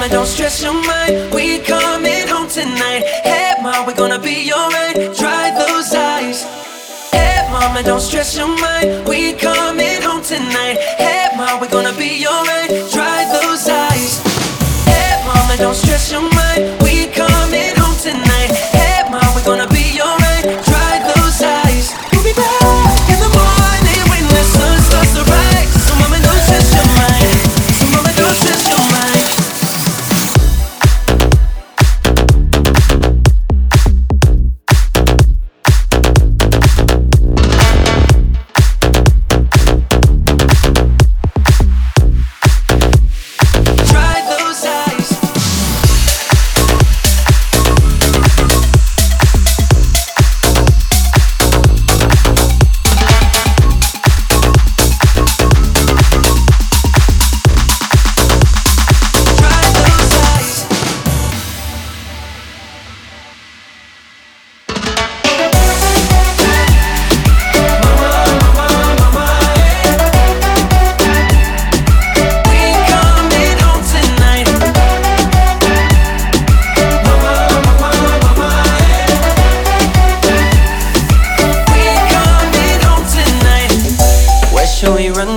mama, don't stress your mind. We coming home tonight. Hey, mom, we're gonna be alright. Dry those eyes. Hey, mama, don't stress your mind. We coming home tonight. Hey, mom, we're gonna be alright. Dry those eyes. Hey, mama, don't stress your mind.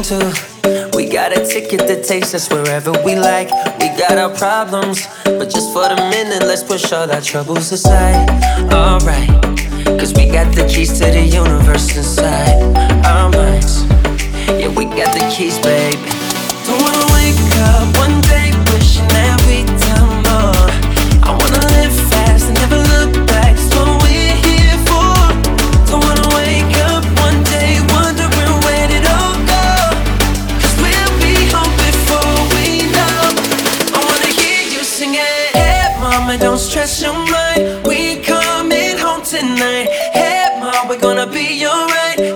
To? We got a ticket that takes us wherever we like. We got our problems, but just for the minute, let's push all our troubles aside. Alright, cause we got the keys to the universe inside our minds. Yeah, we got the keys, baby. Don't wanna wake up one day mama, don't stress your mind. We coming home tonight. Head mom, we're gonna be alright.